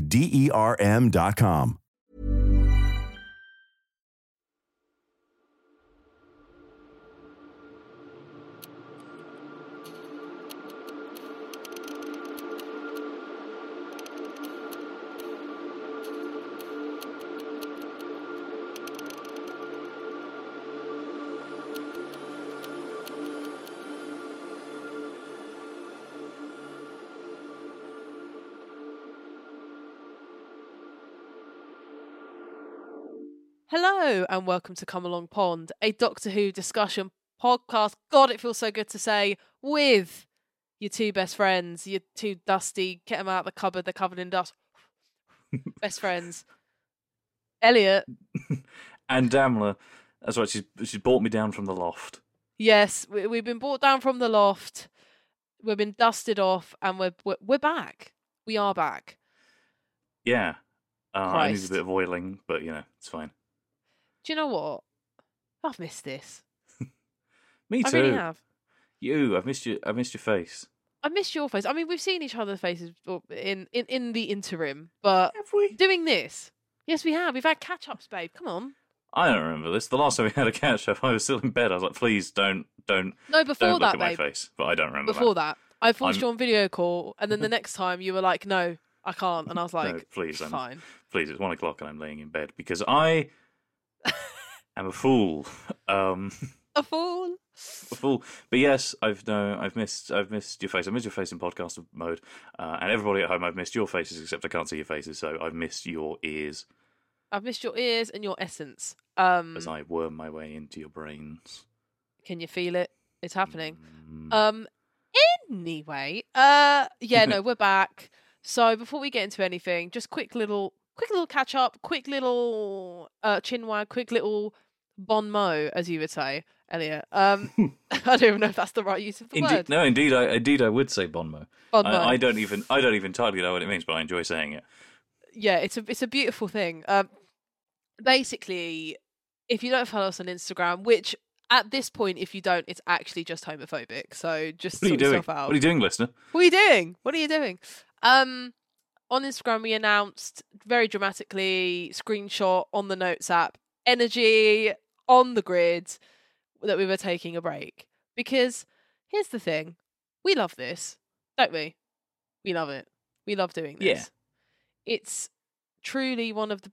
D E R M.com. Hello and welcome to Come Along Pond, a Doctor Who discussion podcast. God, it feels so good to say with your two best friends, your two dusty, get them out of the cupboard, they're covered in dust. best friends. Elliot, and Damla. That's right. She's she's brought me down from the loft. yes, we, we've been brought down from the loft. We've been dusted off, and we're we're, we're back. We are back. Yeah. Uh, I need a Christ. bit of oiling, but you know it's fine. Do you know what? I've missed this. Me I too. really have. You, I've missed you. I've missed your face. I missed your face. I mean, we've seen each other's faces in in, in the interim, but Have we? doing this, yes, we have. We've had catch ups, babe. Come on. I don't remember this. The last time we had a catch up, I was still in bed. I was like, please don't, don't, No, before don't that, look at babe. my face. But I don't remember that. Before that, I forced I'm- you on video call, and then the next time you were like, "No, I can't," and I was No, like, please, I'm- fine." Please, it's one o'clock and I'm laying in bed because I am a fool. Um, A fool. a fool. But yes, I've no, I've missed, I've missed your face. I missed your face in podcast mode, uh, and everybody at home, I've missed your faces. Except I can't see your faces, so I've missed your ears I've missed your ears and your essence. Um, as I worm my way into your brains. can you feel it? It's happening. Mm. Um. Anyway, uh, yeah, no, we're back. So before we get into anything, just quick little, quick little catch up, quick little uh chin wag, quick little bon mot, as you would say, Elliot. Um, I don't even know if that's the right use of the Indeed, word. no, indeed, I, indeed, I would say. Bon mot. I, I don't even, I don't even entirely know what it means, but I enjoy saying it. yeah, it's a it's a beautiful thing. Um, basically, if you don't follow us on Instagram, which at this point, if you don't, it's actually just homophobic. So just What are you sort doing? yourself out. What are you doing, listener? What are you doing? What are you doing? Um, on Instagram, we announced very dramatically, screenshot on the Notes app, energy on the grid that we were taking a break. Because here's the thing we love this, don't we? We love it. We love doing this. Yeah. It's truly one of the,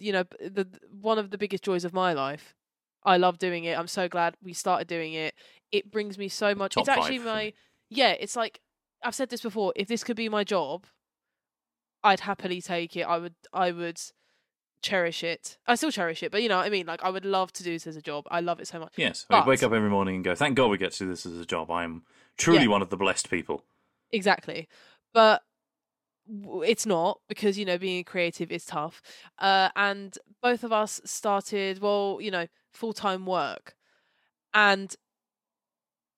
you know, the one of the biggest joys of my life. I love doing it. I'm so glad we started doing it. It brings me so much. Top it's actually five my yeah. It's like I've said this before. If this could be my job, I'd happily take it. I would. I would cherish it. I still cherish it, but you know what I mean. Like I would love to do this as a job. I love it so much. Yes, I wake up every morning and go, "Thank God we get to do this as a job." I am truly Yeah. one of the blessed people. Exactly. But it's not because you know being creative is tough. Uh, and both of us started well, you know, full time work, and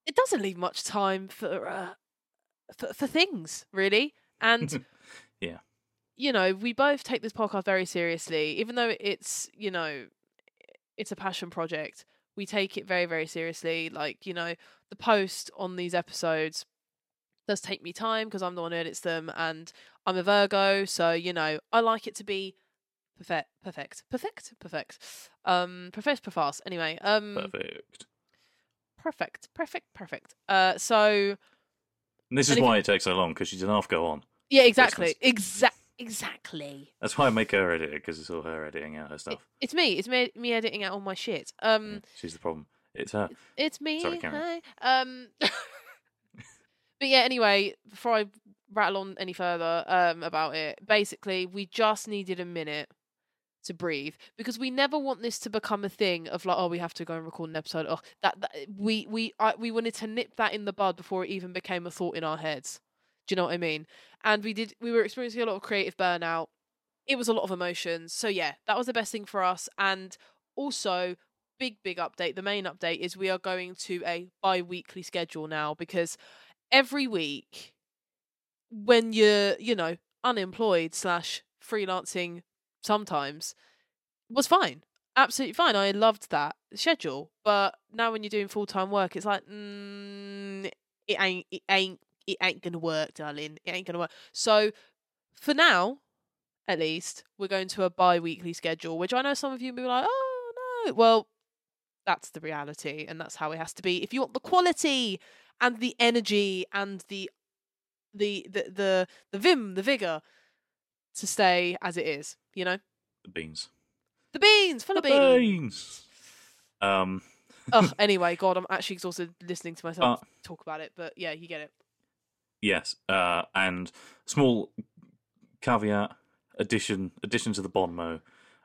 it doesn't leave much time for uh, for, for things really. And. you know, we both take this podcast very seriously, even though it's, you know, it's a passion project. We take it very, very seriously. Like, you know, the post on these episodes does take me time because I'm the one who edits them and I'm a Virgo, so you know, I like it to be perfect perfect. Perfect? Perfect. Um perfect perfast. Anyway, um Perfect. perfect. Perfect. Perfect. Uh so And this is why you- it takes so long because she's an half go on. yeah, exactly. Exact exactly. That's why I make her edit it because it's all her editing out her stuff. It's me. It's me me editing out all my shit. Um Yeah, she's the problem. It's her. It's me. Sorry, Karen. Hi. Um, but yeah. Anyway, before I rattle on any further um, about it, basically, we just needed a minute to breathe because we never want this to become a thing of like, oh, we have to go and record an episode. Oh, that, that we we I, we wanted to nip that in the bud before it even became a thought in our heads. Do you know what I mean? And we did. We were experiencing a lot of creative burnout. It was a lot of emotions. So yeah, that was the best thing for us. And also, big big update. The main update is we are going to a bi-weekly schedule now because every week when you're you know unemployed slash freelancing sometimes was fine absolutely fine i loved that schedule but now when you're doing full-time work it's like mm, it ain't it ain't it ain't gonna work darling it ain't gonna work. So for now at least we're going to a bi-weekly schedule which i know some of you will be like oh no. Well that's the reality and that's how it has to be. If you want the quality and the energy and the the the the, the vim the vigor to stay as it is you know? The beans. the beans full of The beans. beans. Um. Ugh, anyway god i'm actually exhausted listening to myself Uh, talk about it but yeah you get it Yes. Uh. And small caveat addition addition to the bonmo,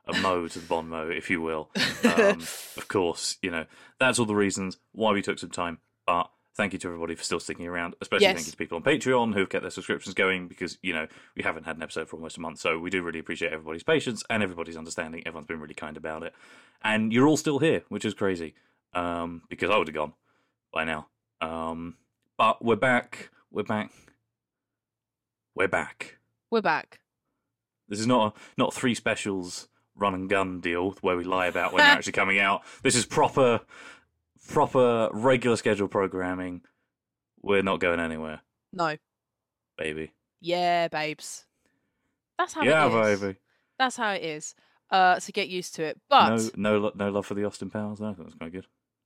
a mo to the bonmo, if you will. Um, of course, you know that's all the reasons why we took some time. But thank you to everybody for still sticking around. Especially Yes. thank you to people on Patreon who've kept their subscriptions going because you know we haven't had an episode for almost a month. So we do really appreciate everybody's patience and everybody's understanding. Everyone's been really kind about it, and you're all still here, which is crazy. Um, because I would have gone by now. Um, but we're back. We're back. We're back. we're back This is not a, not three specials run and gun deal where we lie about when they're actually coming out. This is proper, proper regular schedule programming. We're not going anywhere, no baby. yeah babes that's how yeah, it is baby. that's how it is uh so get used to it but No, no, no love for the Austin Powers. No, that's quite good.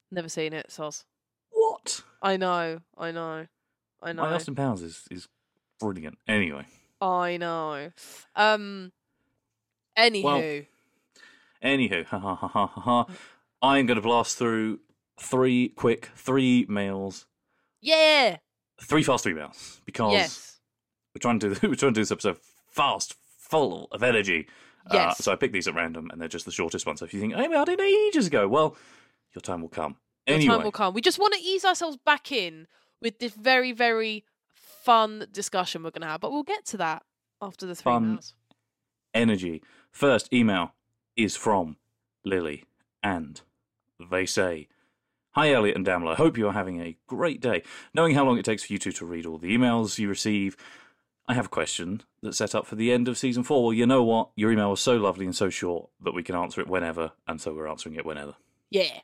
never seen it soz What? i know i know i know My Austin Powers is is brilliant. Anyway, i know um anywho anywho, ha ha ha ha ha. ha. I'm going to blast through three quick three mails, yeah three fast three mails because yes we're trying to do we're trying to do this episode fast, full of energy. Uh, Yes. so I picked these at random, and they're just the shortest ones. So if you think, "Hey, I did ages ago," well, your time will come. Your Anyway, time will come. We just want to ease ourselves back in with this very, very fun discussion we're going to have, but we'll get to that after the three Fun. energy. First email is from Lily, and they say, Hi, Elliot and Damla. Hope you are having a great day. Knowing how long it takes for you two to read all the emails you receive, I have a question that's set up for the end of season four. Well, you know what? Your email was so lovely and so short that we can answer it whenever, and so we're answering it whenever. Yeah.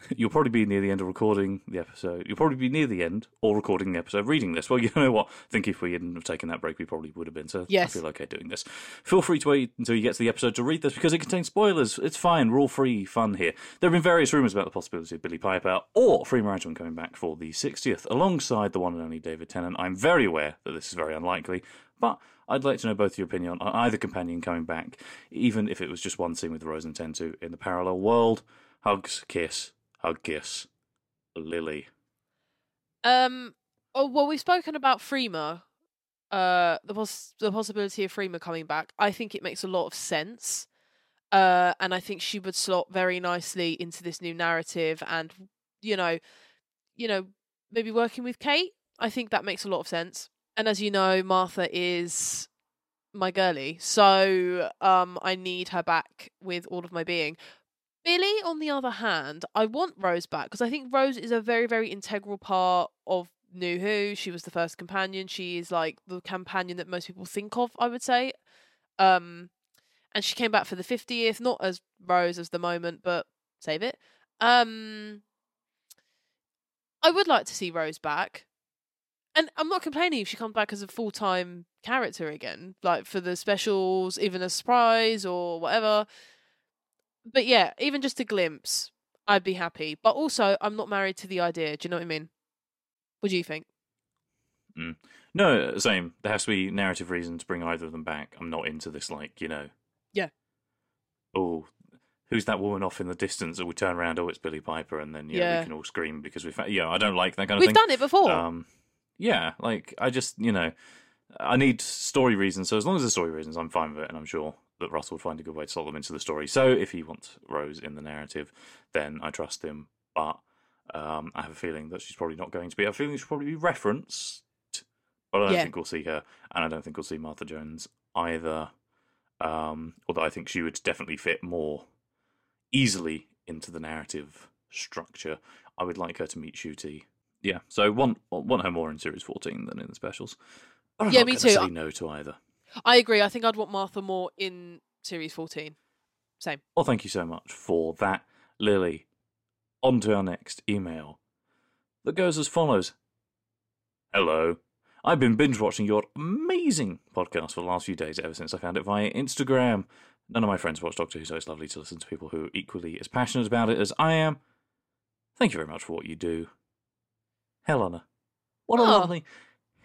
You'll probably be near the end of recording the episode. You'll probably be near the end or recording the episode reading this. Well, you know what? I think if we hadn't have taken that break, we probably would have been. So Yes. I feel okay doing this. Feel free to wait until you get to the episode to read this because it contains spoilers. It's fine. We're all free fun here. There have been various rumours about the possibility of Billie Piper or Freema Agyeman coming back for the 60th alongside the one and only David Tennant. I'm very aware that this is very unlikely, but I'd like to know both your opinion on either companion coming back, even if it was just one scene with Rose and Tentoo in the parallel world. Hugs, kiss, hug, kiss. Lily. Um. Oh well, we've spoken about Freema. Uh, the pos- the possibility of Freema coming back. I think it makes a lot of sense. Uh, and I think she would slot very nicely into this new narrative, and you know, you know, maybe working with Kate. I think that makes a lot of sense. And as you know, Martha is my girly, so um, I need her back with all of my being. Billie, on the other hand, I want Rose back because I think Rose is a very, very integral part of New Who. She was the first companion. She is like the companion that most people think of, I would say. Um, and she came back for the fiftieth, not as Rose as the moment, but save it. Um, I would like to see Rose back, and I'm not complaining if she comes back as a full time character again, like for the specials, even a surprise or whatever. But yeah, even just a glimpse, I'd be happy. But also, I'm not married to the idea. Do you know what I mean? What do you think? No, same. There has to be narrative reason to bring either of them back. I'm not into this, like, you know. Yeah. Oh, who's that woman off in the distance? Or we turn around, oh, it's Billie Piper, and then, yeah, Yeah. we can all scream because we found. Yeah, I don't like that kind of thing. We've done it before. Um, yeah, like, I just, you know, I need story reasons. So as long as the story reasons, I'm fine with it, and I'm sure that Russell would find a good way to slot them into the story. So if he wants Rose in the narrative, then I trust him. But um, I have a feeling that she's probably not going to be. I have a feeling she'll probably be referenced, but I don't Yeah. think we'll see her, and I don't think we'll see Martha Jones either. Um, although I think she would definitely fit more easily into the narrative structure. I would like her to meet Ncuti. Yeah, so want want her more in series fourteen than in the specials. But I'm Yeah, me too. Say no to either. I agree. I think I'd want Martha more in series 14. Same. Well, thank you so much for that, Lily. On to our next email that goes as follows Hello. I've been binge watching your amazing podcast for the last few days, ever since I found it via Instagram. None of my friends watch Doctor Who, so it's lovely to listen to people who are equally as passionate about it as I am. Thank you very much for what you do. Helena. What a Oh. lovely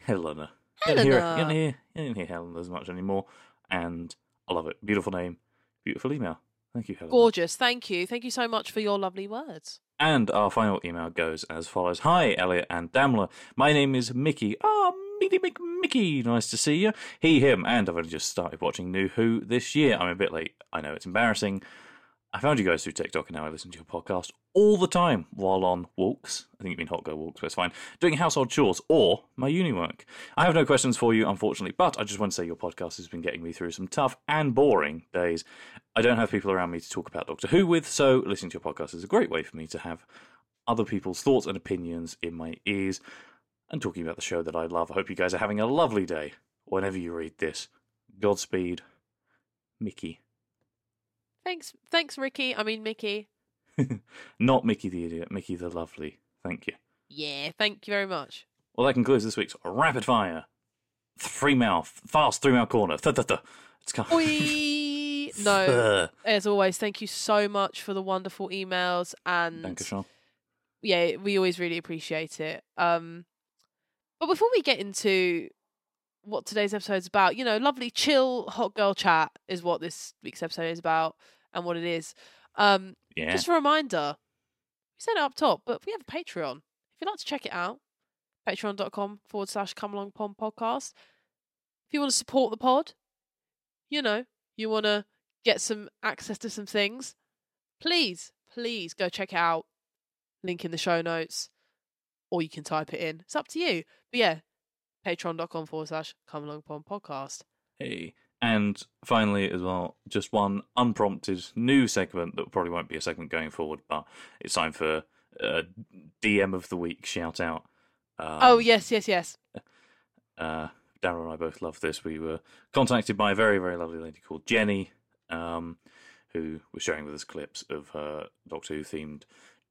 Helena. You don't hear, it- you don't hear, you don't hear Helena as much anymore, and I love it. Beautiful name, beautiful email. Thank you, Helena. Gorgeous. Thank you. Thank you so much for your lovely words. And our final email goes as follows Hi, Elliot and Damla. My name is Mickey. Ah, Mickey Mick Mickey. Nice to see you. He, him, and I've only just started watching New Who this year. I'm a bit late. I know it's embarrassing. I found you guys through TikTok and now I listen to your podcast all the time while on walks. I think you mean hot girl walks, but it's fine. Doing household chores or my uni work. I have no questions for you, unfortunately, but I just want to say your podcast has been getting me through some tough and boring days. I don't have people around me to talk about Doctor Who with, so listening to your podcast is a great way for me to have other people's thoughts and opinions in my ears and talking about the show that I love. I hope you guys are having a lovely day whenever you read this. Godspeed, Mickey. Thanks. Thanks, Ricky. I mean, Mickey. Not Mickey the idiot, Mickey the lovely. Thank you. Yeah. Thank you very much. Well, that concludes this week's rapid fire. Three mouth, fast three mouth corner. Th th th. It's Oi. no. As always, thank you so much for the wonderful emails and Thank you, Sean. yeah, we always really appreciate it. Um, but before we get into what today's episode is about, you know, lovely, chill, hot girl chat is what this week's episode is about and what it is. Um, Yeah. Just a reminder, we said it up top, but we have a Patreon. If you'd like to check it out, patreon.com forward slash come along pond podcast. If you want to support the pod, you know, you want to get some access to some things, please, please go check it out. Link in the show notes, or you can type it in. It's up to you. But yeah, patreon.com forward slash come along pond podcast. Hey. And finally, as well, just one unprompted new segment that probably won't be a segment going forward, but it's time for uh, DM of the week shout out. Um, oh, yes, yes, yes. uh, Damla and I both love this. We were contacted by a very, very lovely lady called Jenny, um, who was sharing with us clips of her Doctor Who themed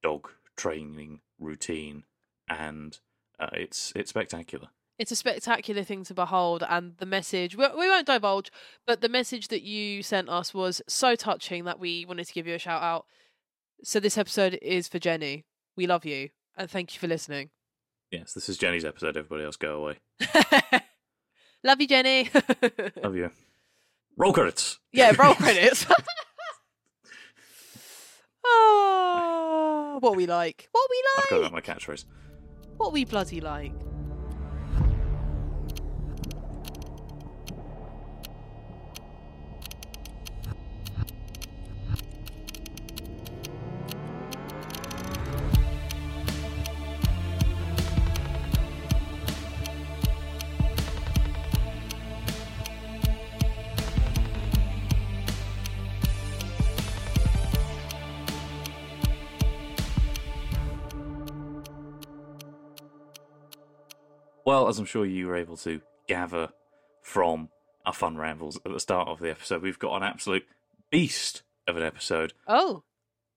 dog training routine, and uh, it's it's spectacular. It's a spectacular thing to behold, and the message we, we won't divulge, but the message that you sent us was so touching that we wanted to give you a shout out. So, this episode is for Jenny. We love you, and thank you for listening. Yes, this is Jenny's episode. Everybody else go away. love you, Jenny. Love you. Roll credits. yeah, roll credits. oh, what we like. What we like I've got that my catchphrase. What we bloody like. Well, as I'm sure you were able to gather from our fun rambles at the start of the episode. We've got an absolute beast of an episode. Oh.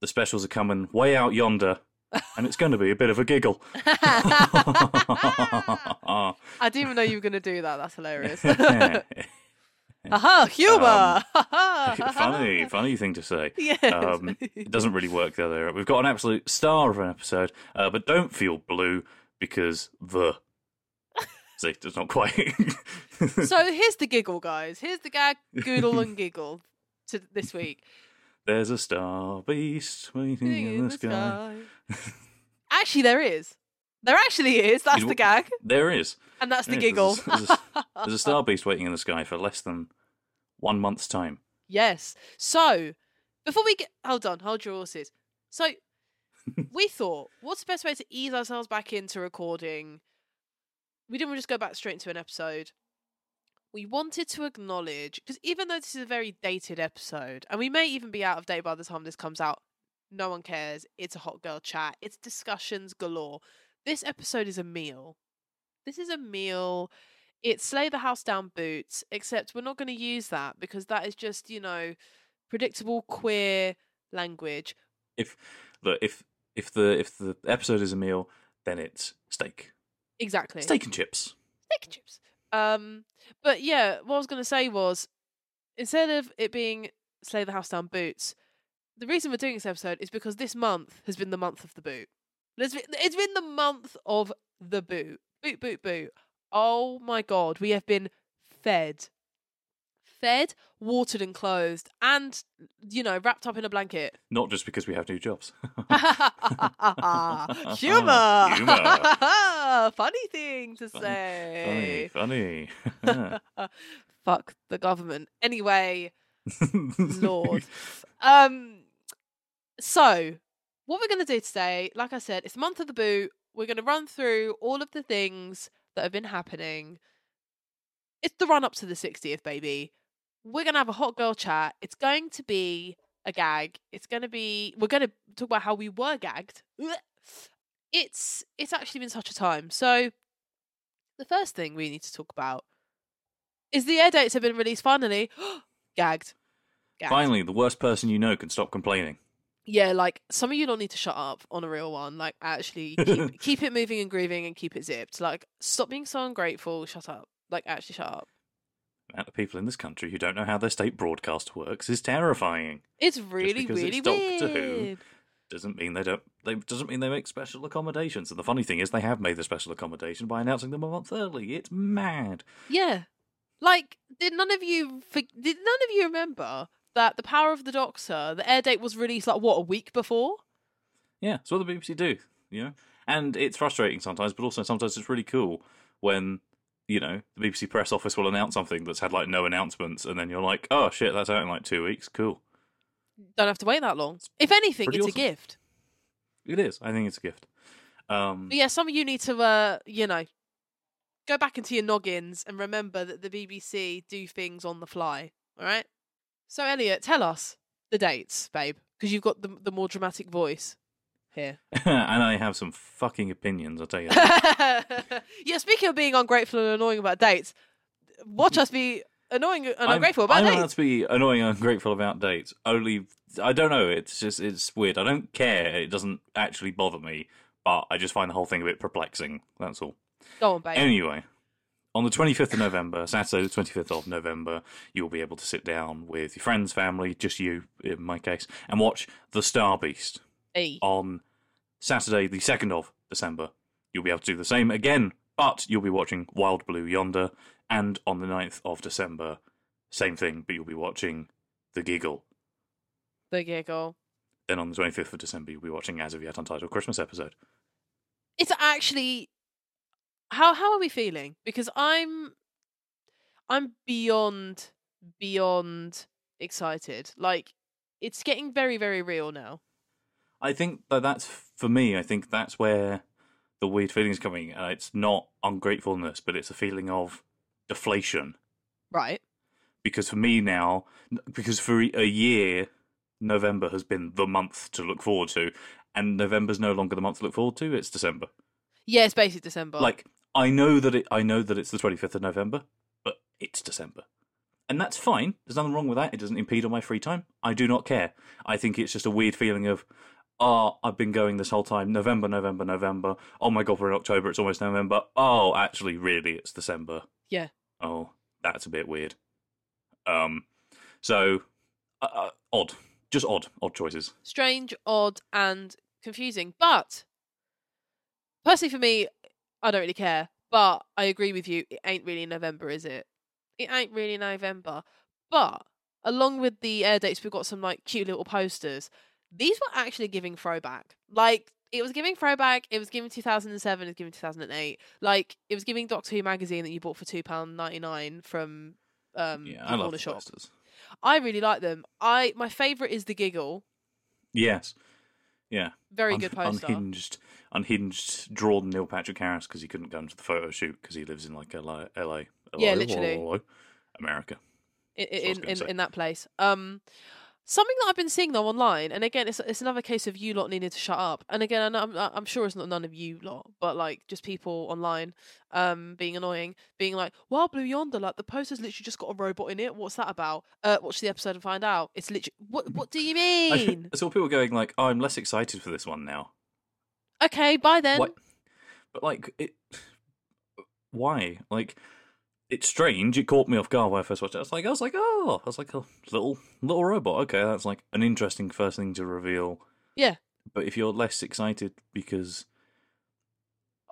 The specials are coming way out yonder, and it's going to be a bit of a giggle. I didn't even know you were going to do that. That's hilarious. Aha, humour! funny, funny thing to say. Yes. Um, it doesn't really work the other way. We've got an absolute star of an episode, uh, but don't feel blue because the. See, it's not quite. so here's the giggle, guys. Here's the gag, goodle, and giggle to this week. There's a star beast waiting in the sky. Actually, there is. There actually is. That's the gag, There is. and that's the Yeah, giggle. There's a, there's a star beast waiting in the sky for less than one month's time. Yes. So, before we get. Hold on, hold your horses. So, we thought, what's the best way to ease ourselves back into recording? We didn't just go back straight into an episode. We wanted to acknowledge, because even though this is a very dated episode, and we may even be out of date by the time this comes out, no one cares. It's a hot girl chat, it's discussions galore. This episode is a meal. This is a meal it's slay the house down boots except we're not going to use that because that is just you know predictable queer language If look, if if the if the episode is a meal, then it's steak, exactly. Steak and chips. steak and chips. Um but yeah what i was going to say was instead of it being slay the house down boots the reason we're doing this episode is because this month has been the month of the boot. It's been, it's been the month of the boot. Boot boot boot. Oh my god we have been fed fed watered and clothed and you know wrapped up in a blanket. Not just because we have new jobs. humor. Humour. funny thing to say. funny, funny. fuck the government. Anyway lord. Um so what we're going to do today like i said it's the month of the boot. We're going to run through all of the things that have been happening. It's the run up to the 60th baby we're going to have a hot girl chat it's going to be a gag it's going to be we're going to talk about how we were gagged it's it's actually been such a time so the first thing we need to talk about is the air dates have been released finally gagged Gagged. Finally, the worst person you know can stop complaining. Yeah, like some of you don't need to shut up on a real one. Like actually keep, keep it moving and grooving and keep it zipped. Like stop being so ungrateful. Shut up. Like actually shut up. The amount of people in this country who don't know how their state broadcast works is terrifying. It's really really it's Doctor Who, weird. Doesn't mean they don't. They doesn't mean they make special accommodations. And the funny thing is, they have made the special accommodation by announcing them a month early. It's mad. Yeah. Like did none of you did none of you remember that the Power of the Doctor the air date was released like what a week before? Yeah, that's what the BBC do, you know. And it's frustrating sometimes, but also sometimes it's really cool when you know the BBC press office will announce something that's had like no announcements, and then you're like, oh shit, that's out in like two weeks. Cool. Don't have to wait that long. If anything, pretty it's awesome. a gift. It is. I think it's a gift. Um, But yeah, some of you need to, uh, you know, go back into your noggins and remember that the BBC do things on the fly. All right. So Elliot, tell us the dates, babe, because you've got the the more dramatic voice here. and I have some fucking opinions. I'll tell you. That. yeah. Speaking of being ungrateful and annoying about dates, watch us be annoying and I'm- ungrateful about I'm allowed dates. to be annoying and ungrateful about dates. Only I don't know. It's just it's weird. I don't care. It doesn't actually bother me, but I just find the whole thing a bit perplexing. That's all. Go on, babe. Anyway, on the 25th of November, Saturday the 25th of November, you'll be able to sit down with your friends, family, just you in my case, and watch The Star Beast. Hey. On Saturday the 2nd of December, you'll be able to do the same again, but you'll be watching Wild Blue Yonder, and on the 9th of December, same thing, but you'll be watching The Giggle. The giggle. Then on the 25th of December, you'll be watching As of Yet Untitled Christmas episode. It's actually how how are we feeling? Because I'm I'm beyond beyond excited. Like it's getting very very real now. I think that that's for me. I think that's where the weird feelings coming. Uh, it's not ungratefulness, but it's a feeling of deflation. Right. Because for me now, because for a year, November has been the month to look forward to, and November's no longer the month to look forward to. It's December. Yeah, it's basically December. Like I know that it. I know that it's the twenty fifth of November, but it's December. and that's fine. There's nothing wrong with that. It doesn't impede on my free time. I do not care. I think it's just a weird feeling of, oh, I've been going this whole time. November, November, November. Oh my god, we're in October. It's almost November. Oh, actually, really, it's December. Yeah. Oh, that's a bit weird. Um, so uh, uh, odd, just odd, odd choices. Strange, odd, and confusing. But personally, for me, I don't really care. But I agree with you. It ain't really November, is it? It ain't really November. But along with the air dates, we've got some like cute little posters. These were actually giving throwback. Like it was giving throwback. It was giving 2007. It was giving 2008. Like it was giving Doctor Who magazine that you bought for two pound ninety nine from um Yeah, the I love shop. posters. I really like them. I my favorite is the giggle. Yes, yeah. Very Un- good poster. Unhinged, unhinged, drawn Neil Patrick Harris because he couldn't go into the photo shoot because he lives in like LA, LA, Yeah, literally. America. in what I was in, in, in that place. Um, something that I've been seeing though online, and again, it's it's another case of you lot needing to shut up. And again, I know, I'm I'm sure it's not none of you lot, but like just people online, um, being annoying, being like, "Well, Blue Yonder, like the poster's literally just got a robot in it. What's that about? Uh, watch the episode and find out. It's literally what what do you mean? I saw people going like, oh, "I'm less excited for this one now." okay, bye then. What? But like, it. Why? Like, it's strange. It caught me off guard when I first watched it. I was like, I was like, oh, I was like a little little robot. Okay, that's like an interesting first thing to reveal. Yeah. But if you're less excited because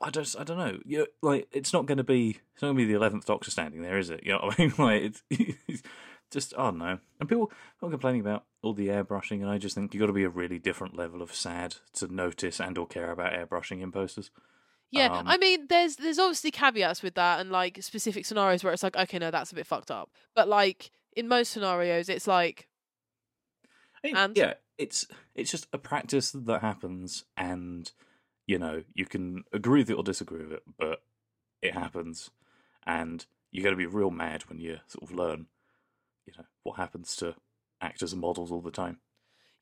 I don't, I don't know. You like, it's not going to be, it's not going to be the eleventh Doctor standing there, is it? You know what I mean? Like, it's, it's just, I don't know. And people, people are complaining about all the airbrushing, and I just think you have got to be a really different level of sad to notice and or care about airbrushing in posters. Yeah, Um, I mean, there's there's obviously caveats with that, and like specific scenarios where it's like, okay, no, that's a bit fucked up. But like in most scenarios, it's like, I mean, And? yeah, it's it's just a practice that happens, and you know you can agree with it or disagree with it, but it happens, and you got to be real mad when you sort of learn, you know, what happens to actors and models all the time.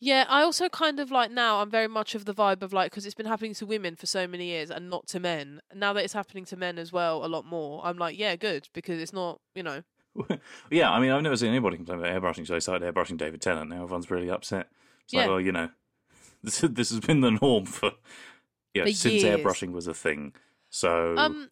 Yeah, I also kind of like now I'm very much of the vibe of like because it's been happening to women for so many years and not to men. Now that it's happening to men as well a lot more, I'm like, yeah, good because it's not, you know. yeah, I mean, I've never seen anybody complain about airbrushing, so I started airbrushing David Tennant. Now everyone's really upset. It's like, Yeah. well, you know, this this has been the norm for yeah For since years. airbrushing was a thing. So Um.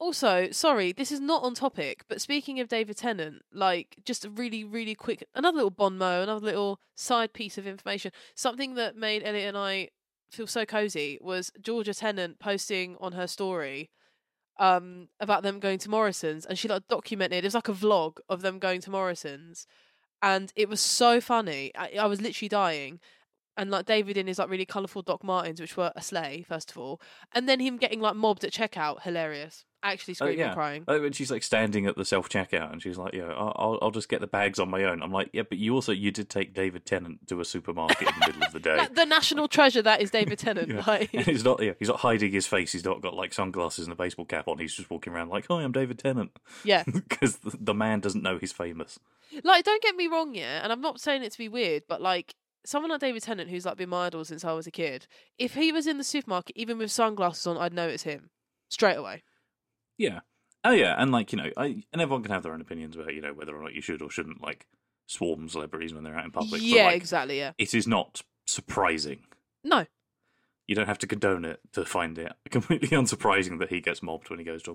Also, sorry, this is not on topic, but speaking of David Tennant, like just a really, really quick, another little bon mot, another little side piece of information. Something that made Elliot and I feel so cozy was Georgia Tennant posting on her story um about them going to Morrison's and she like documented it was like a vlog of them going to Morrison's and it was so funny. I, I was literally dying. And like David in his like really colourful Doc Martens, which were a slay, first of all. And then him getting like mobbed at checkout, hilarious. Actually Oh, screaming yeah. and crying. Oh, when she's like standing at the self checkout and she's like, "Yeah, I'll, I'll I'll just get the bags on my own." I'm like, "Yeah, but you also you did take David Tennant to a supermarket in the middle of the day." The national treasure that is David Tennant. Yeah. Like, And he's not yeah, he's not hiding his face. He's not got like sunglasses and a baseball cap on. He's just walking around like, "Hi, I'm David Tennant," yeah. because the, the man doesn't know he's famous. Like, don't get me wrong, yeah, and I'm not saying it to be weird, but like someone like David Tennant, who's like been my idol since I was a kid, if he was in the supermarket, even with sunglasses on, I'd notice him straight away. Yeah. Oh yeah, and like you know, I and everyone can have their own opinions about you know whether or not you should or shouldn't like swarm celebrities when they're out in public. yeah, like, exactly. Yeah. It is not surprising. No. You don't have to condone it to find it completely unsurprising that he gets mobbed when he goes to a.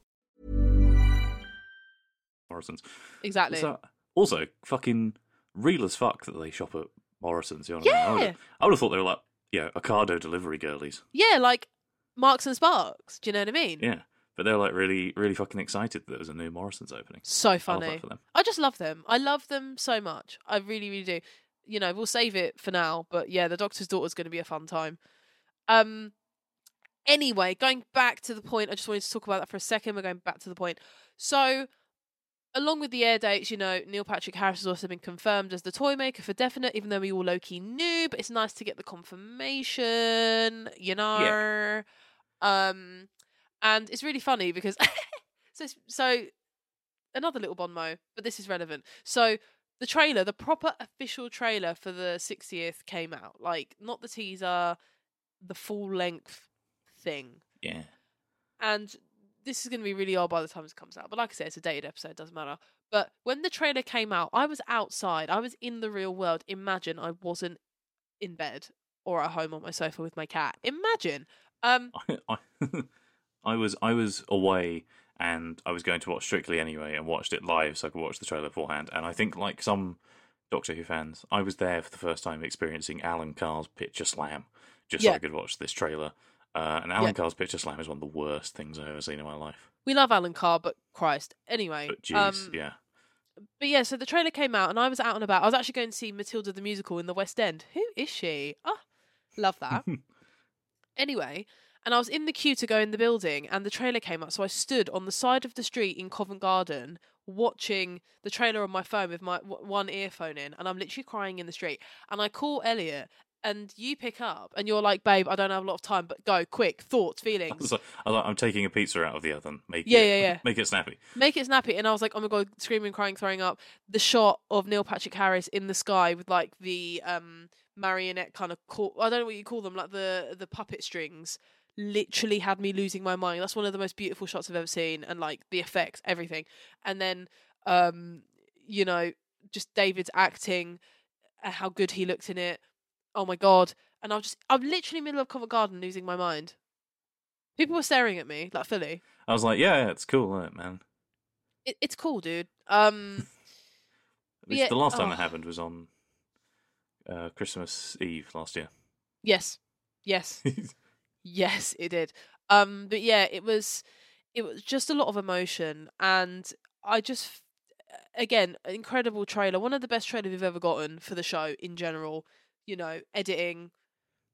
Morrison's. Exactly. So, also, fucking real as fuck that they shop at Morrison's. You know what I, mean? I, would Yeah. have, I would have thought they were like, yeah, Ocado delivery girlies. Yeah, like Marks and Sparks. Do you know what I mean? Yeah. But they're like really, really fucking excited that there was a new Morrison's opening. So funny. that for them. I just love them. I love them so much. I really, really do. You know, we'll save it for now, but yeah, the Doctor's Daughter is going to be a fun time. Um. Anyway, going back to the point, I just wanted to talk about that for a second. We're going back to the point. So, along with the air dates, you know, Neil Patrick Harris has also been confirmed as the toy maker for definite, even though we all low key knew. But it's nice to get the confirmation. You know. Yeah. Um, and it's really funny because so so another little bon mot, but this is relevant. So the trailer, the proper official trailer for the 60th came out. Like not the teaser, the full length thing. Yeah. And this is going to be really old by the time this comes out. But like I said, it's a dated episode, doesn't matter. But when the trailer came out, I was outside. I was in the real world. Imagine I wasn't in bed or at home on my sofa with my cat. Imagine. Um, I, I, I was I was away and I was going to watch Strictly anyway and watched it live so I could watch the trailer beforehand. And I think like some Doctor Who fans, I was there for the first time experiencing Alan Carr's picture slam just so I could watch this trailer. Uh, and Alan Yeah. Carr's picture slam is one of the worst things I've ever seen in my life. we love Alan Carr, but Christ. Anyway. But jeez, um, yeah. But yeah, so the trailer came out and I was out and about. I was actually going to see Matilda the musical in the West End. Who is she? Oh, love that. anyway, and I was in the queue to go in the building and the trailer came up. So I stood on the side of the street in Covent Garden watching the trailer on my phone with my w- one earphone in and I'm literally crying in the street. And I call Elliot and you pick up and you're like, babe, I don't have a lot of time, but go quick, thoughts, feelings. I was like, I'm taking a pizza out of the oven. Make Yeah, it, yeah, yeah. Make it snappy. make it snappy and i was like oh my god screaming crying throwing up the shot of neil patrick harris in the sky with like the um marionette kind of call i don't know what you call them like the the puppet strings literally had me losing my mind that's one of the most beautiful shots i've ever seen and like the effects everything and then um you know just david's acting how good he looked in it oh my god and i was just i'm literally in the middle of covent garden losing my mind people were staring at me like fully I was like, yeah, it's cool, isn't it, man? it, it's cool dude um At least Yeah, the last time oh. that happened was on uh, Christmas Eve last year. Yes. Yes. yes, it did. Um but yeah, it was it was just a lot of emotion and I just again, incredible trailer. One of the best trailers we've ever gotten for the show in general. You know, editing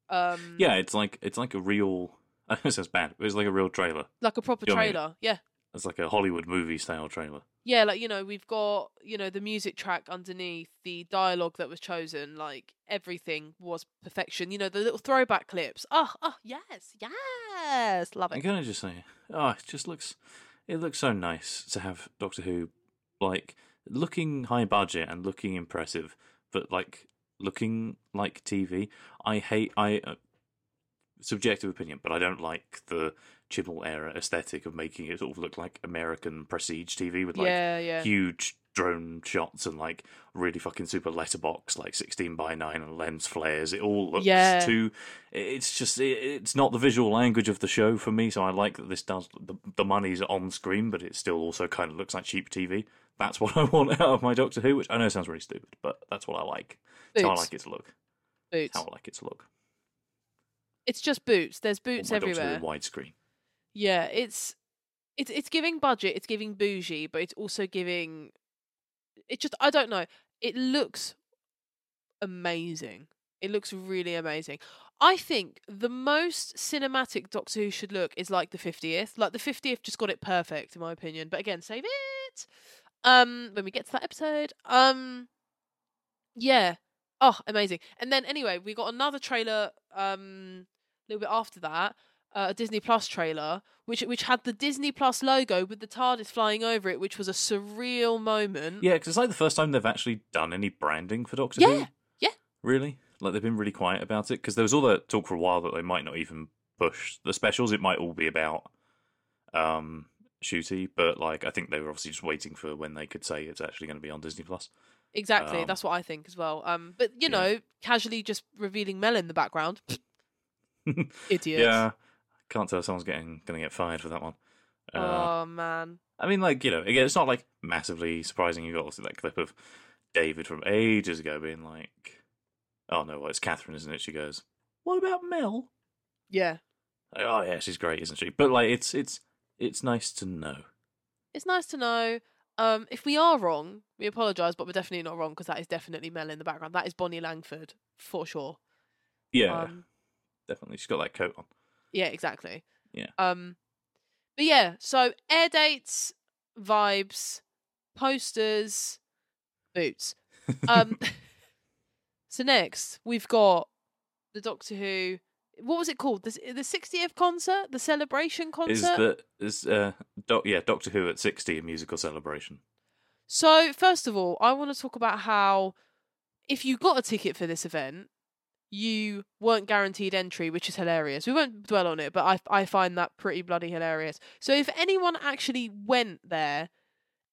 um yeah, it's like it's like a real. I know it sounds bad, but it's like a real trailer. like a proper You know what I mean? trailer. Yeah. It's like a Hollywood movie style trailer. Yeah, like you know, we've got you know the music track underneath, the dialogue that was chosen, like everything was perfection. You know, the little throwback clips. Oh, oh, yes, yes, love I'm it. gonna just say, oh, it just looks, it looks so nice to have Doctor Who, like looking high budget and looking impressive, but like looking like TV. I hate I. Uh, subjective opinion, but I don't like the Chibnall era aesthetic of making it sort of look like American prestige TV with like yeah, yeah. huge drone shots and like really fucking super letterbox like 16 by 9 and lens flares it all looks Yeah. too it's just it, it's not the visual language of the show for me so i like that this does the, the money's on screen but it still also kind of looks like cheap tv that's what i want out of my doctor who which i know sounds really stupid but that's what i like that's how i like it to look Boots. how i like it to look It's just boots. There's boots my Doctor everywhere. in widescreen Yeah, it's it's it's giving budget, it's giving bougie, but it's also giving it just I don't know. It looks amazing. It looks really amazing. I think the most cinematic Doctor Who should look is like the 50th. Like the 50th just got it perfect in my opinion. But again, save it. Um when we get to that episode. Um yeah. Oh, amazing! And then anyway, we got another trailer um a little bit after that, uh, a Disney Plus trailer, which which had the Disney Plus logo with the TARDIS flying over it, which was a surreal moment. Yeah, because it's like the first time they've actually done any branding for Doctor Yeah, Who. yeah. Really? Like they've been really quiet about it because there was all that talk for a while that they might not even push the specials. It might all be about um Ncuti, but like I think they were obviously just waiting for when they could say it's actually going to be on Disney Plus. Exactly, Um, that's what I think as well. Um, but you yeah. know, casually just revealing Mel in the background, idiots. Yeah, can't tell if someone's getting going to get fired for that one. Uh, Oh man. I mean, like you know, again, it's not like massively surprising. You got also that clip of David from ages ago being like, "Oh no, well, it's Catherine, isn't it?" She goes, "What about Mel?" Yeah. Like, oh yeah, she's great, isn't she? But like, it's it's it's nice to know. It's nice to know. Um, if we are wrong, we apologise, but we're definitely not wrong because that is definitely Mel in the background. That is Bonnie Langford for sure. Yeah, Um, definitely. She's got that coat on. yeah, exactly. Yeah. Um, but yeah, so air dates, vibes, posters, boots. Um, so next we've got the Doctor Who. What was it called? The the 60th concert, the celebration concert. Is that is uh doc, yeah Doctor Who at sixty a musical celebration? So, first of all, I want to talk about how if you got a ticket for this event, you weren't guaranteed entry, which is hilarious. We won't dwell on it, but I I find that pretty bloody hilarious. So, if anyone actually went there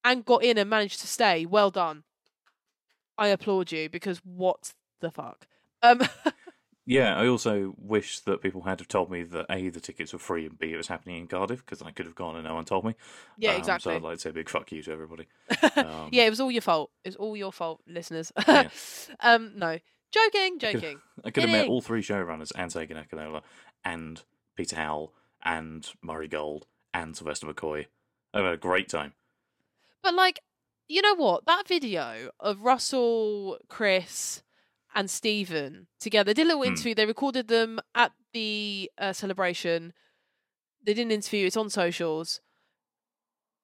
and got in and managed to stay, well done. I applaud you because what the fuck? Um Yeah, I also wish that people had have told me that a the tickets were free and b it was happening in Cardiff because I could have gone and no one told me. Yeah, Um, exactly. So I'd like to say a big fuck you to everybody. Um, yeah, it was all your fault. It's all your fault, listeners. Yeah. um no. Joking, I could- joking. I could have met all three showrunners, and Segun Akinola, and Peter Howell, and Murray Gold, and Sylvester McCoy. I've had a great time. But like, you know what? That video of Russell, Chris, and Steven together they did a little Hmm. interview. They recorded them at the uh, celebration. They did an interview. It's on socials.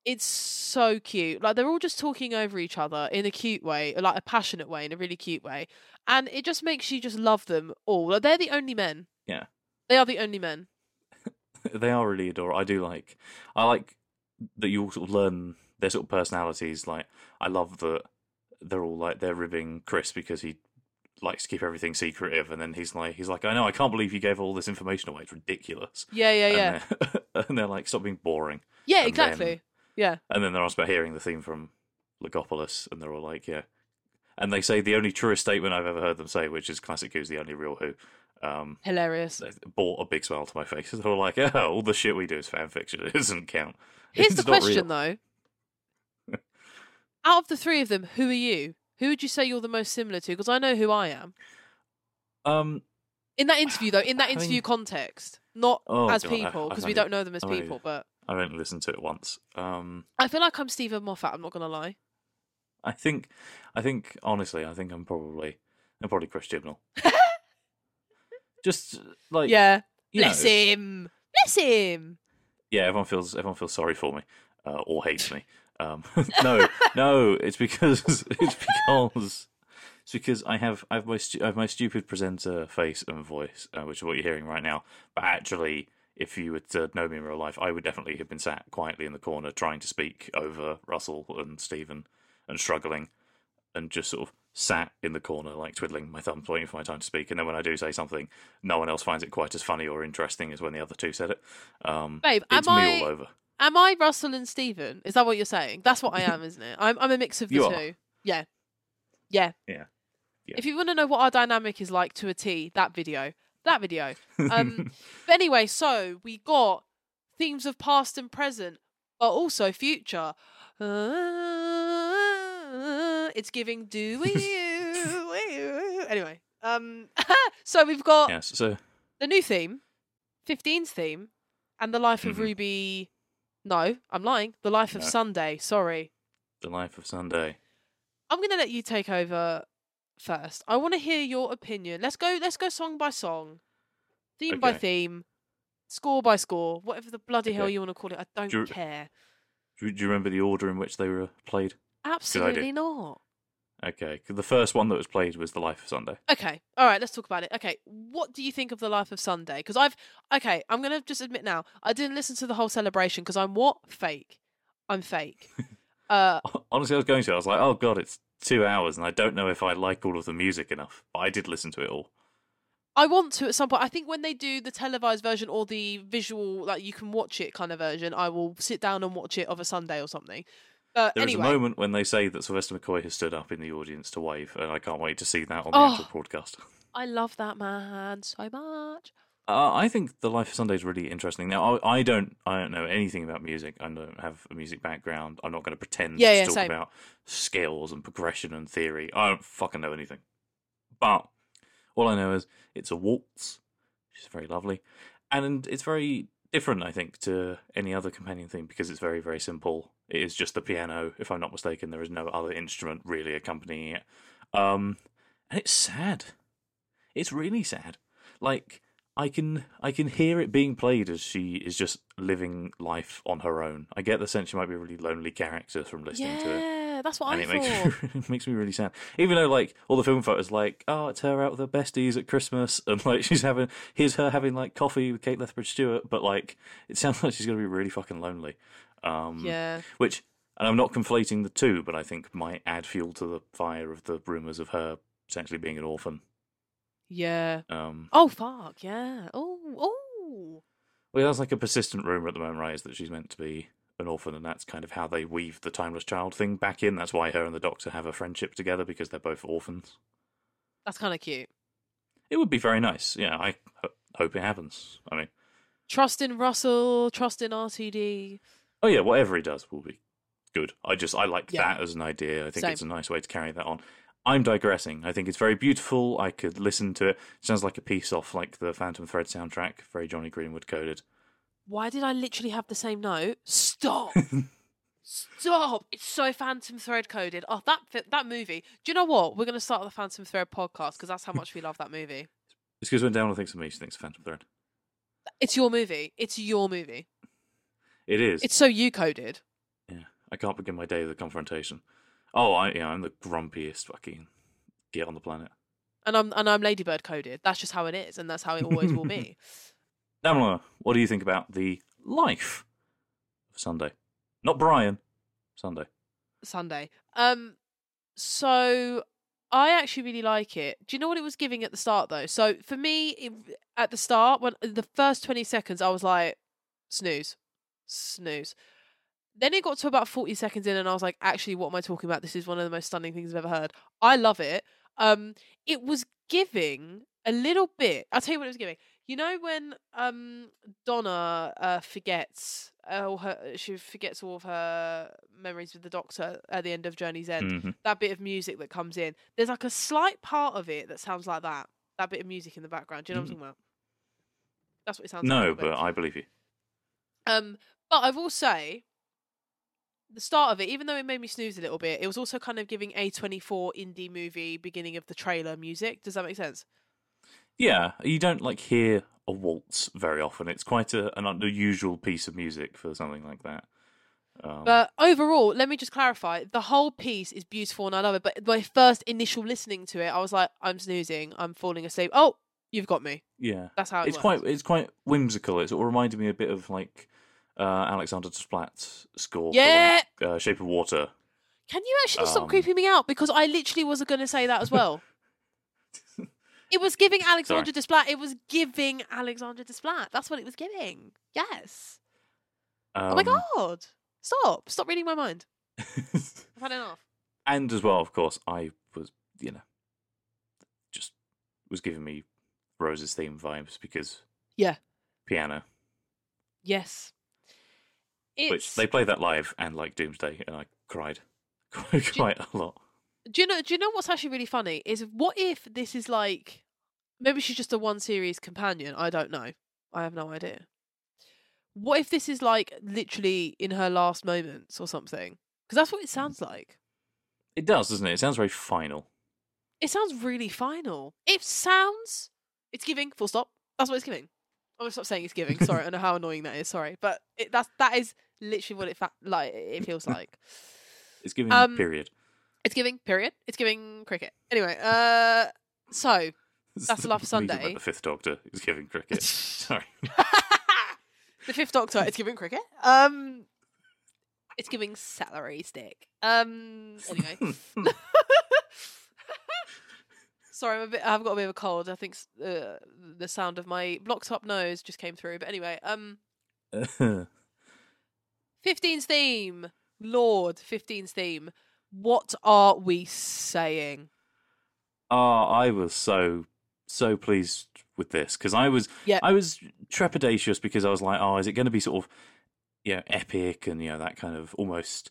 It's so cute. Like they're all just talking over each other in a cute way, like a passionate way, in a really cute way, and it just makes you just love them all. Like, they're the only men. Yeah. They are the only men. they are really adorable. I do like. I like that you all sort of learn their sort of personalities. Like I love that they're all like they're ribbing Chris because he likes to keep everything secretive, and then he's like he's like I know I can't believe you gave all this information away. It's ridiculous. Yeah, yeah, And yeah, they're, and they're like stop being boring. yeah. and Exactly. then- yeah. And then they're asked about hearing the theme from Logopolis, and they're all like, yeah. And they say the only truest statement I've ever heard them say, which is classic Who's the only real Who. Um, Hilarious. brought a big smile to my face. They were like, "Oh, all the shit we do is fan fiction. It doesn't count." Here's It's the question, real." though. Out of the three of them, who are you? Who would you say you're the most similar to? Because I know who I am. Um, In that interview, though, in that I interview mean- context, not Oh, as God, people, because we don't know them as only- people. But I've only listened to it once. Um, I feel like I'm Steven Moffat. I'm not gonna lie. I think, I think honestly, I think I'm probably, I'm probably Chris Chibnall. Just like yeah, bless know, him, bless him. yeah, everyone feels everyone feels sorry for me uh, or hates me. Um, no, no, it's because it's because it's because I have I have my stu- I have my stupid presenter face and voice, uh, which is what you're hearing right now. But actually, if you were to know me in real life, I would definitely have been sat quietly in the corner trying to speak over Russell and Steven and struggling, and just sort of sat in the corner like twiddling my thumbs, waiting for my time to speak. And then when I do say something, no one else finds it quite as funny or interesting as when the other two said it. Um, Babe, it's am me I- all over. Am I Russell and Steven? Is that what you're saying? That's what I am, isn't it? I'm I'm a mix of the You two. are. Yeah, yeah. Yeah. Yeah. If you want to know what our dynamic is like to a T, that video, that video. Um, but anyway, so we got themes of past and present, but also future. Uh, it's giving do you? anyway, um, so we've got Yes. So the new theme, 15's theme, and the life of Mhm. Ruby. No, I'm lying. The life of No. Sunday. Sorry. the life of Sunday. I'm going to let you take over first. I want to hear your opinion. Let's go. Let's go song by song, theme by Okay. theme, score by score, whatever the bloody hell Okay. you want to call it. I don't Do you- care. Do do you remember the order in which they were played? Absolutely not. Okay, the first one that was played was The Life of Sunday. Okay, all right, let's talk about it. Okay, what do you think of the life of Sunday? Because I've okay, I'm gonna just admit now, I didn't listen to the whole celebration because I'm what fake. I'm fake. uh, Honestly, I was going to. I was like, oh god, it's two hours, and I don't know if I like all of the music enough. But I did listen to it all. I want to at some point. I think when they do the televised version or the visual, like you can watch it kind of version, I will sit down and watch it of a Sunday or something. Uh, There is anyway, a moment when they say that Sylvester McCoy has stood up in the audience to wave, and I can't wait to see that on the Oh. actual broadcast. I love that man so much. Uh, I think the Life of Sunday is really interesting. Now, I, I don't, I don't know anything about music. I don't have a music background. I'm not going to pretend Yeah, to yeah, talk same. about scales and progression and theory. I don't fucking know anything. But all I know is it's a waltz, which is very lovely, and it's very different. I think to any other companion theme because it's very, very simple. It is just the piano, if I'm not mistaken. There is no other instrument really accompanying it, um, and it's sad. It's really sad. Like I can I can hear it being played as she is just living life on her own. I get the sense she might be a really lonely character from listening to it. Yeah, that's what And I it thought. makes, it makes me really sad. Even though like all the film photos like, oh, it's her out with her besties at Christmas and like she's having here's her having like coffee with Kate Lethbridge Stewart, but like it sounds like she's gonna be really fucking lonely. Um yeah, which and I'm not conflating the two, but I think might add fuel to the fire of the rumours of her potentially being an orphan. yeah. Um Oh fuck, yeah. Oh, oh. Well, that's like a persistent rumor at the moment, right? Is that she's meant to be an orphan, and that's kind of how they weave the timeless child thing back in. That's why her and the Doctor have a friendship together because they're both orphans. That's kind of cute. It would be very nice. Yeah, I ho- hope it happens. I mean, Trust in Russell. Trust in RTD. Oh yeah, whatever he does will be good. I just I like Yeah. that as an idea. I think Same. it's a nice way to carry that on. I'm digressing. I think it's very beautiful. I could listen to it. It sounds like a piece off like the Phantom Thread soundtrack, very Jonny Greenwood coded. Why did I literally have the same note? Stop. Stop! It's so Phantom Thread coded. Oh, that that movie. Do you know what? We're going to start the Phantom Thread podcast because that's how much we love that movie. It's because when Damla thinks of me, she thinks of Phantom Thread. It's your movie. It's your movie. It is. It's so you coded. Yeah, I can't begin my day with a confrontation. Oh, I yeah, I'm the grumpiest fucking git on the planet. And I'm and I'm Ladybird coded. That's just how it is, and that's how it always will be. Damla, what do you think about the life of Sunday? Not Brian, Sunday. Sunday. Um, so I actually really like it. Do you know what it was giving at the start though? So for me, it, at the start, when the first twenty seconds, I was like, snooze, snooze. Then it got to about forty seconds in, and I was like, actually, what am I talking about? This is one of the most stunning things I've ever heard. I love it. Um, it was giving a little bit. I'll tell you what it was giving. You know when um Donna uh, forgets uh, all her she forgets all of her memories with the Doctor at the end of Journey's End. Mhm. That bit of music that comes in. There's like a slight part of it that sounds like that. That bit of music in the background. Do you know what I'm talking about? That's what it sounds like. No, but I believe you. Um, but I will say, the start of it, even though it made me snooze a little bit, it was also kind of giving A24 indie movie beginning of the trailer music. Does that make sense? Yeah, you don't like hear a waltz very often. It's quite a, an unusual piece of music for something like that. Um, But overall, let me just clarify: the whole piece is beautiful and I love it. But my first initial listening to it, I was like, "I'm snoozing, I'm falling asleep." Oh, you've got me. yeah, That's how it it's works. quite it's quite whimsical. It sort of reminded me a bit of like uh, Alexander Desplat's score. Yeah. uh, Shape of Water. Can you actually stop Um, creeping me out? Because I literally was going to say that as well. it was giving Alexander Desplat. It was giving Alexander Desplat. That's what it was giving. Yes. Um, oh my god! Stop! Stop reading my mind. I've had enough. and as well, of course, I was, you know, just was giving me Rose's theme vibes because Yeah. piano, Yes. It's, which they played that live and like Doomsday, and I cried quite, quite a lot. Do you know? Do you know what's actually really funny? Is what if this is like maybe she's just a one series companion? I don't know. I have no idea. What if this is like literally in her last moments or something? Because that's what it mm. sounds like. It does, doesn't it? It sounds very final. It sounds really final. It sounds. It's giving. Full stop. That's what it's giving. I'm gonna stop saying it's giving. Sorry, I know how annoying that is. Sorry, but it, that's that is literally what it fa- like. It feels like. It's giving Um, period. It's giving period. It's giving cricket. Anyway, uh, so That's Love Sunday. The Fifth Doctor is giving cricket. Sorry. the Fifth Doctor. is giving cricket. Um, it's giving celery stick. Um, anyway. Sorry, I'm a bit. I've got a bit of a cold. I think uh, the sound of my blocked up nose just came through. But anyway, um, 15's theme, Lord 15's theme. What are we saying? Oh, I was so so pleased with this because I was Yeah. I was trepidatious because I was like, oh, is it going to be sort of you know epic and you know that kind of almost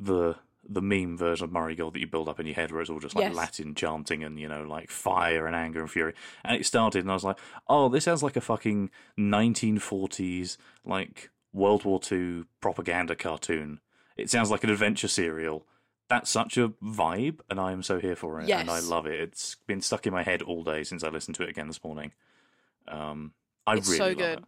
the the meme version of Murray Gold that you build up in your head where it's all just like Yes. Latin chanting and you know like fire and anger and fury. And it started and I was like, oh, this sounds like a fucking 1940s like World War II propaganda cartoon. It sounds like an adventure serial. That's such a vibe, and I am so here for it, and I love it. It's been stuck in my head all day since I listened to it again this morning. Um, I It's really so good. it.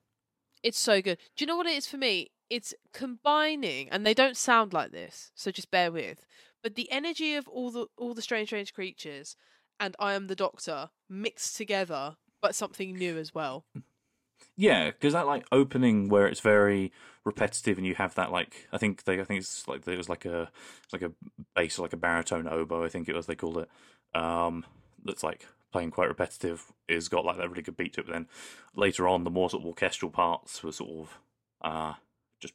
It's so good. Do you know what it is for me? It's combining, and they don't sound like this, so just bear with. But the energy of all the all the strange, strange creatures, and I am the Doctor mixed together, but something new as well. Yeah, because that like opening where it's very repetitive, and you have that like I think they I think it's like there was like a it's like a bass or like a baritone oboe I think it was they called it. Um, that's like playing quite repetitive. Is got like that really good beat to it. But then later on, the more sort of orchestral parts were sort of uh just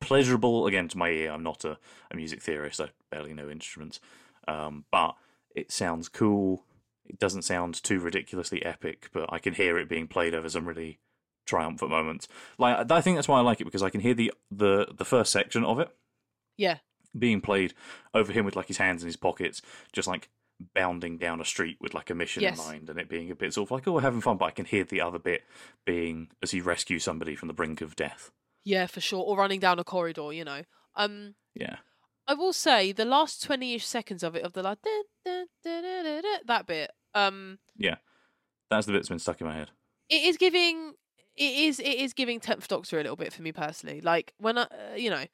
pleasurable again to my ear. I'm not a, a music theorist. I barely know instruments, um, but it sounds cool. It doesn't sound too ridiculously epic, but I can hear it being played over some really triumphant moments. Like I think that's why I like it because I can hear the the the first section of it Yeah, being played over him with like his hands in his pockets, just like bounding down a street with like a mission Yes. in mind, and it being a bit sort of like oh we're having fun, but I can hear the other bit being as he rescues somebody from the brink of death. yeah, for sure. Or running down a corridor, you know. Um, Yeah, I will say the last twenty-ish seconds of it, of the like that bit, um, yeah, that's the bit that's been stuck in my head. it is giving it is it is giving 10th doctor a little bit for me personally. Like when i uh, you know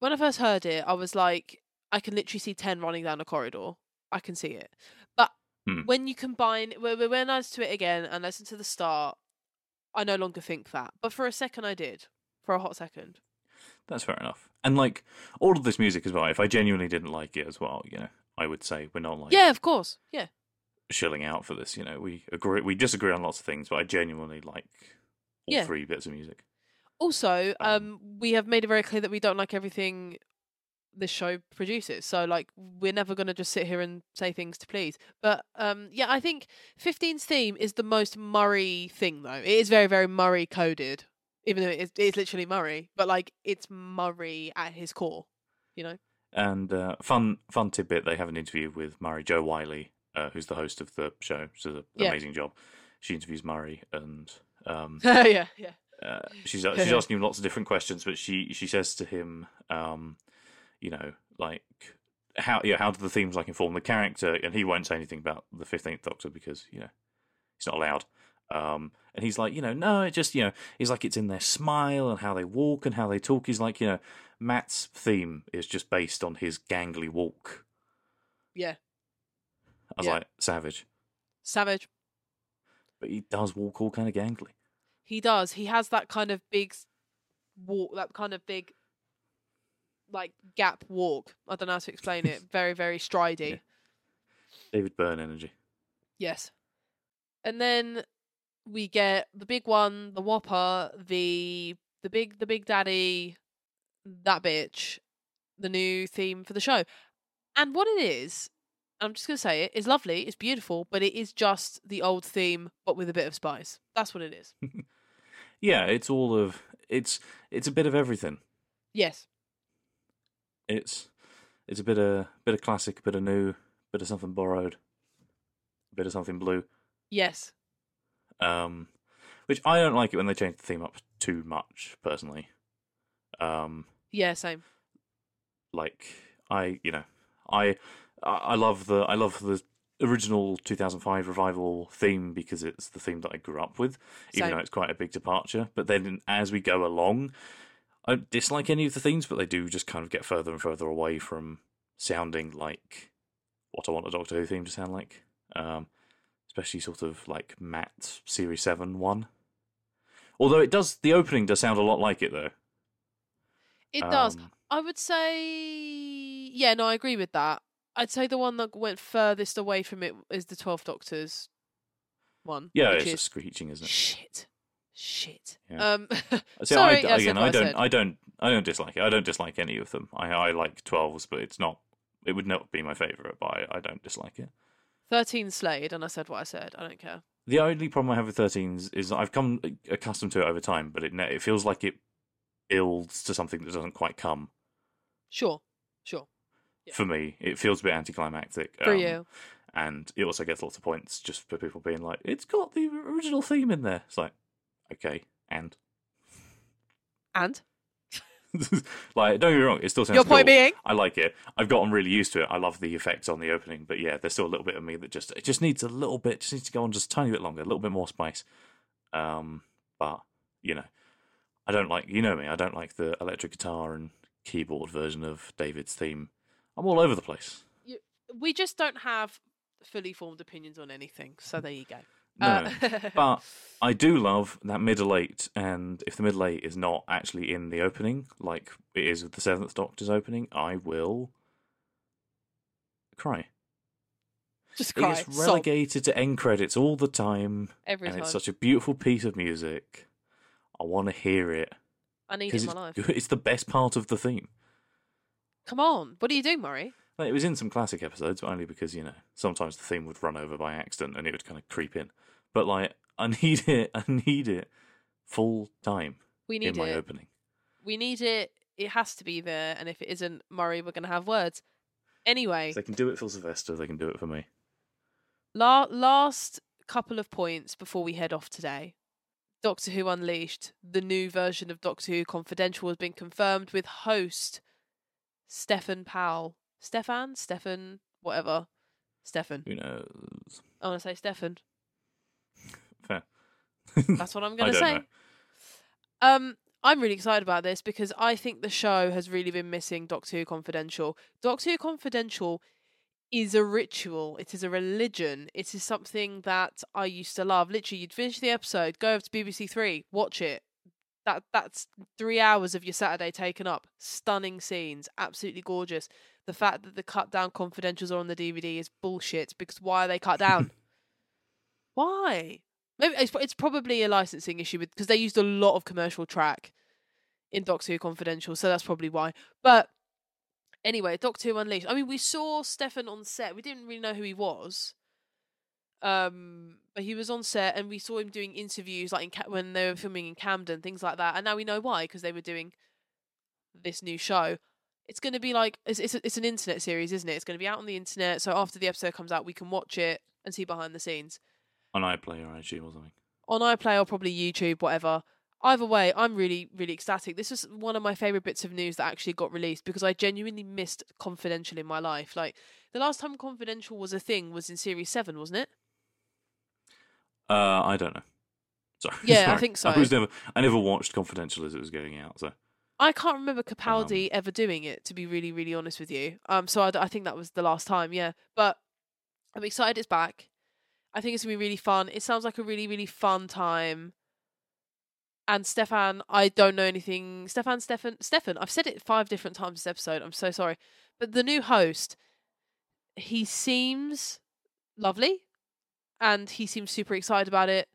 when i first heard it i was like i can literally see 10 running down a corridor. I can see it. But Hmm. when you combine when we when i listen to it again and listen to the start i no longer think that. But for a second i did for a hot second That's fair enough. And like all of this music as well, if I genuinely didn't like it as well, you know, I would say we're not like yeah of course yeah shilling out for this. You know, we agree, we disagree on lots of things, but I genuinely like all Yeah. three bits of music. also Um, um we have made it very clear that we don't like everything this show produces so like we're never going to just sit here and say things to please but um yeah i think 15's theme is the most murray thing though it is very very murray coded even though it is, it is literally murray but like it's murray at his core you know And uh, fun fun tidbit: they have an interview with Murray Jo Whiley, uh, who's the host of the show. She does an Yeah. amazing job. She interviews Murray, and um, yeah yeah uh, she's she's asking him lots of different questions. But she she says to him, um, you know, like how yeah, how do the themes like inform the character? And he won't say anything about the Fifteenth Doctor because you know he's not allowed. Um, and he's like, you know, no, it just, you know, he's like, it's in their smile and how they walk and how they talk. He's like, you know, Matt's theme is just based on his gangly walk. yeah I was Yeah. like, savage. savage But he does walk all kind of gangly. he does he has that kind of big walk that kind of big like gap walk i don't know how to explain it very very stridey Yeah. David Byrne energy. Yes. And then we get the big one, the Whopper, the the big the big daddy, that bitch, the new theme for the show. And what it is, I'm just gonna say it, is lovely, it's beautiful, but it is just the old theme but with a bit of spice. That's what it is. Yeah, it's all of it's it's a bit of everything. yes. It's it's a bit of a bit of classic, a bit of new, bit of something borrowed, a bit of something blue. Yes. Um, which I don't like it when they change the theme up too much, personally. Um, Yeah, same. like I, you know, I I love the I love the original 2005 revival theme because it's the theme that I grew up with, even Same. though it's quite a big departure. But then as we go along, I don't dislike any of the themes, but they do just kind of get further and further away from sounding like what I want a Doctor Who theme to sound like. Um, especially sort of like Matt Series 7 one. Although it does, the opening does sound a lot like it though. It does. Um, I would say, yeah, no, I agree with that. I'd say the one that went furthest away from it is the Twelfth Doctor's one. Yeah, it's is just screeching, isn't it? shit, shit. Yeah. Um, See, sorry, I, I said again, I I don't, said. I don't, I don't dislike it. I don't dislike any of them. I, I like twelves, but it's not. It would not be my favorite, but I, I don't dislike it. Thirteen slayed, and I said what I said. I don't care. The only problem I have with 13s is I've come accustomed to it over time, but it it feels like it builds to something that doesn't quite come. Sure, sure. Yeah. For me, it feels a bit anticlimactic. For um, you. and it also gets lots of points just for people being like, "It's got the original theme in there." It's like, okay, and And like, don't get me wrong, it still sounds. Your point cool. being? I like it. I've gotten really used to it. I love the effects on the opening, but yeah, there's still a little bit of me that just it just needs a little bit, just needs to go on just a tiny bit longer, a little bit more spice. Um, but you know, I don't like you know me. I don't like the electric guitar and keyboard version of David's theme. I'm all over the place. you, we just don't have fully formed opinions on anything. So there you go. No, Uh, but I do love that middle eight, and if the middle eight is not actually in the opening, like it is with the Seventh Doctor's opening, I will cry. just cry. sob, relegated to end credits all the time, every and time. it's such a beautiful piece of music. I want to hear it I need it in it's, my life. it's the best part of the theme. Come on, what are you doing, Murray? It was in some classic episodes, but only because you know sometimes the theme would run over by accident and it would kind of creep in. But like, I need it. I need it full time We in need my it. opening. We need it. It has to be there. And if it isn't, Murray, we're going to have words. Anyway, they can do it for Sylvester, they can do it for me. La- last couple of points before we head off today. Doctor Who Unleashed, the new version of Doctor Who Confidential has been confirmed with host Steffan Powell. Steffan? Steffan? Whatever. Steffan. Who knows? I want to say Steffan. Fair. That's what I'm going to don't say. know. Um, I'm really excited about this because I think the show has really been missing Doctor Who Confidential. Doctor Who Confidential is a ritual. It is a religion. It is something that I used to love. Literally, you'd finish the episode, go over to BBC Three, watch it. That that's three hours of your Saturday taken up. Stunning scenes, absolutely gorgeous. The fact that the cut down confidentials are on the DVD is bullshit because why are they cut down? why? Maybe it's, it's probably a licensing issue because they used a lot of commercial track in Doctor Who Confidential, so that's probably why. But anyway, Doctor Who Unleashed. I mean, we saw Steffan on set. We didn't really know who he was. Um, but he was on set, and we saw him doing interviews, like in Ca- when they were filming in Camden, things like that. And now we know why because they were doing this new show. It's going to be like it's it's, a, it's an internet series, isn't it? It's going to be out on the internet. So after the episode comes out, we can watch it and see behind the scenes On iPlayer or IG or something. on iPlayer or probably YouTube, whatever. Either way, I'm really, really ecstatic. This was one of my favorite bits of news that actually got released because I genuinely missed Confidential in my life. Like the last time Confidential was a thing was in Series Seven, wasn't it? Uh, I don't know. Sorry. Yeah, I think so. I was never. I never watched Confidential as it was going out. So I can't remember Capaldi ever doing it. To be really, really honest with you, um, so I think that was the last time. Yeah, but I'm excited it's back. I think it's gonna be really fun. It sounds like a really, really fun time. And Steffan, I don't know anything. Steffan, Steffan, Steffan. I've said it five different times this episode. I'm so sorry, but the new host, he seems lovely, and he seems super excited about it.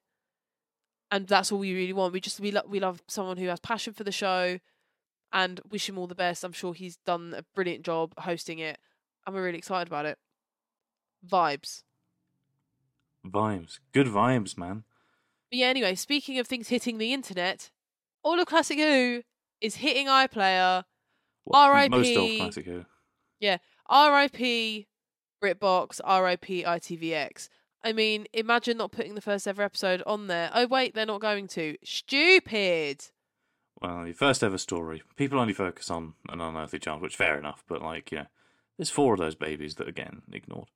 And that's all we really want. We just we love we love someone who has passion for the show, and wish him all the best. I'm sure he's done a brilliant job hosting it, and we're really excited about it. Vibes. vibes, good vibes, man. But yeah, anyway, speaking of things hitting the internet, all of Classic Who is hitting iPlayer. What- R.I.P.. Most of Classic Who. Yeah, R.I.P. BritBox, R.I.P. ITVX. I mean, imagine not putting the first ever episode on there. Oh wait, they're not going to. Stupid. Well, your first ever story. People only focus on an unearthly child, which fair enough. But like, you know, there's four of those babies that are getting ignored,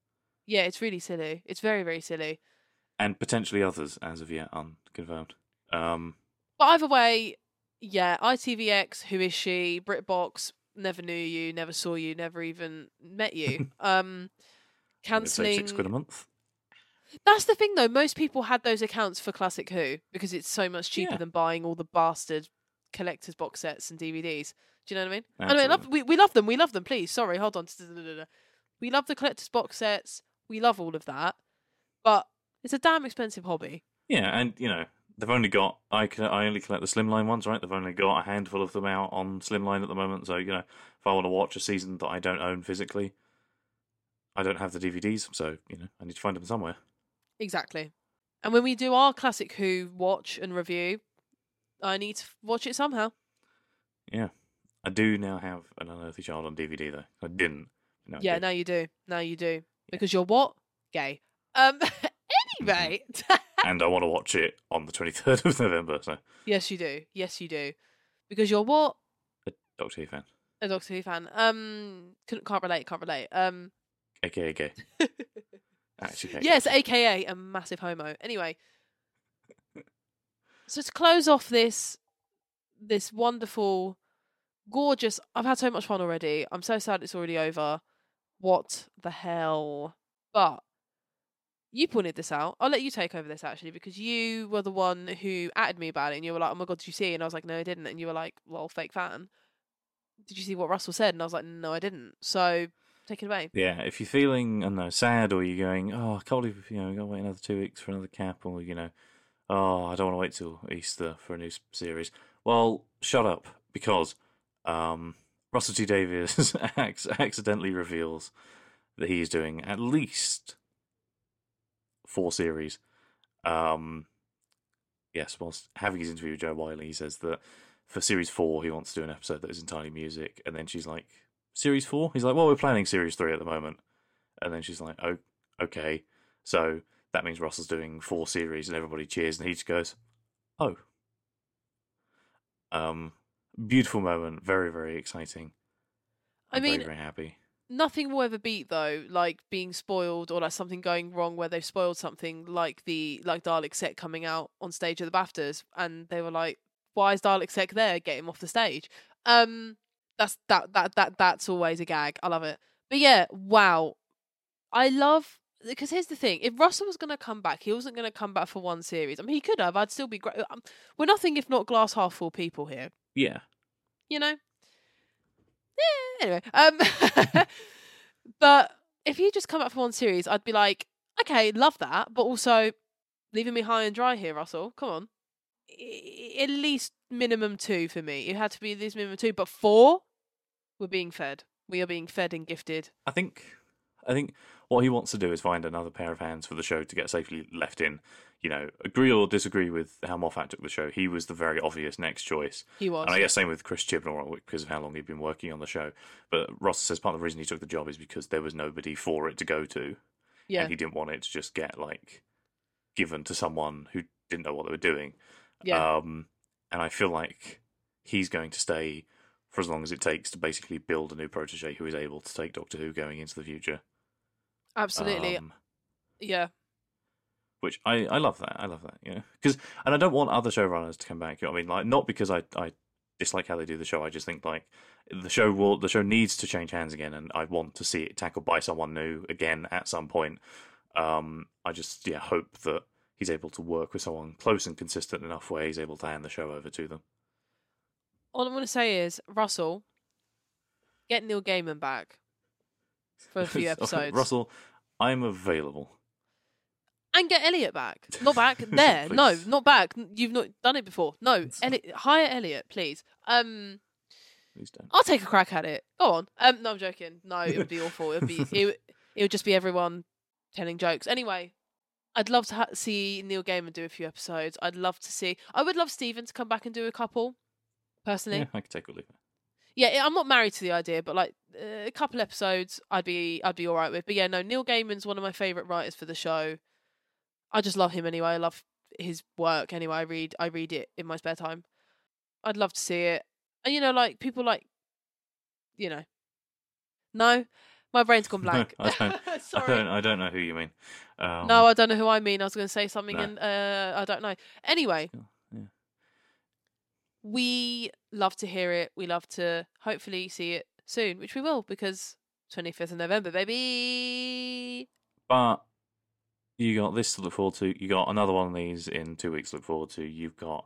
Yeah, it's really silly. It's very, very silly. and potentially others as of yet unconfirmed. Um, But either way, yeah, ITVX, who is she? BritBox, never knew you, never saw you, never even met you. um, canceling. six quid a month. That's the thing, though. Most people had those accounts for Classic Who because it's so much cheaper Yeah. than buying all the bastard collector's box sets and DVDs. Do you know what I mean? I mean, love, we we love them. We love them. Please, sorry, hold on. We love the collector's box sets. We love all of that, but it's a damn expensive hobby. Yeah, and you know they've only got I can I only collect the slimline ones, right? They've only got a handful of them out on slimline at the moment. So you know, if I want to watch a season that I don't own physically, I don't have the DVDs, so you know I need to find them somewhere. Exactly. And when we do our Classic Who watch and review, I need to watch it somehow. Yeah, I do now have an Unearthly Child on DVD though. I didn't. No, I yeah, do. now you do. Now you do. Because you're what? Gay. Um. anyway. and I want to watch it on the twenty third of November. So yes, you do. Yes, you do. Because you're what? a Doctor Who fan, A Doctor Who fan. Um. Couldn't, can't relate. Can't relate. Um. aka gay. Actually, gay. Yes, aka a massive homo. Anyway, so to close off this this wonderful, gorgeous. I've had so much fun already. I'm so sad it's already over. What the hell? But you pointed this out. I'll let you take over this actually because you were the one who added me about it, and you were like, "Oh my god, did you see?" And I was like, "No, I didn't." And you were like, "Well, fake fan." Did you see what Russell said? And I was like, "No, I didn't." So take it away. Yeah, if you're feeling, I don't know, sad or you're going, oh, I can't believe, you know, we got to wait another two weeks for another cap, or, you know, oh, I don't want to wait till Easter for a new series. Well, shut up, because um, Russell T Davies accidentally reveals that he is doing at least four series. Um, yes, whilst having his interview with Jo Whiley, he says that for series four, he wants to do an episode that is entirely music, and then she's like, series four? He's like, well, we're planning series three at the moment. And then she's like, oh, okay. So that means Russell's doing four series and everybody cheers and he just goes, oh. Um, beautiful moment. Very, very exciting. I I'm mean, very, very happy. nothing will ever beat though like being spoiled or like something going wrong where they've spoiled something like the like Dalek Sec coming out on stage at the BAFTAs and they were like why is Dalek Sec there get him off the stage um that's that that that that's always a gag I love it but yeah wow I love because here's the thing if Russell was going to come back he wasn't going to come back for one series I mean he could have I'd still be great um, we're nothing if not glass half full people here Yeah. you know. Yeah, anyway, um, but if you just come up for one series, I'd be like, okay, love that, but also leaving me high and dry here, Russell. Come on, I- at least minimum two for me. It had to be at least minimum two, but four, we're being fed. We are being fed and gifted. I think I think what he wants to do is find another pair of hands for the show to get safely left in. You know, agree or disagree with how Moffat took the show. He was the very obvious next choice. He was. And I guess same with Chris Chibnall because of how long he'd been working on the show. But Ross says part of the reason he took the job is because there was nobody for it to go to. yeah, And he didn't want it to just get like given to someone who didn't know what they were doing. yeah, Um, and I feel like he's going to stay for as long as it takes to basically build a new protege who is able to take Doctor Who going into the future. Absolutely. Um, yeah, which I, I love that. I love that. You know, because and I don't want other showrunners to come back. You know I mean, like not because I I dislike how they do the show. I just think like the show will the show needs to change hands again, and I want to see it tackled by someone new again at some point. Um, I just yeah hope that he's able to work with someone close and consistent enough where he's able to hand the show over to them. all I'm going to say is Russell, get Neil Gaiman back for a few episodes. Russell, I'm available. and get Elliott back. Not back there. no, not back. You've not done it before. No, Elliott, hire Elliott, please. Um, Please don't. I'll take a crack at it. Go on. Um, no, I'm joking. No, it would be awful. It would be. It, would- it would just be everyone telling jokes. Anyway, I'd love to ha- see Neil Gaiman do a few episodes. I'd love to see. I would love Steven to come back and do a couple. Personally, Yeah, I can take or leave it. Yeah, I'm not married to the idea, but like uh, a couple episodes, I'd be I'd be all right with. But yeah, no, Neil Gaiman's one of my favorite writers for the show. I just love him anyway. I love his work anyway. I read I read it in my spare time. I'd love to see it, and you know, like people like, you know, no, my brain's gone blank. I don't. I Sorry. don't. I don't know who you mean. Um, No, I don't know who I mean. I was going to say something, No. and uh, I don't know. Anyway, Yeah. we love to hear it. We love to hopefully see it soon, which we will because 25th of November, baby. But you got this to look forward to. You got another one of these in two weeks to look forward to. You've got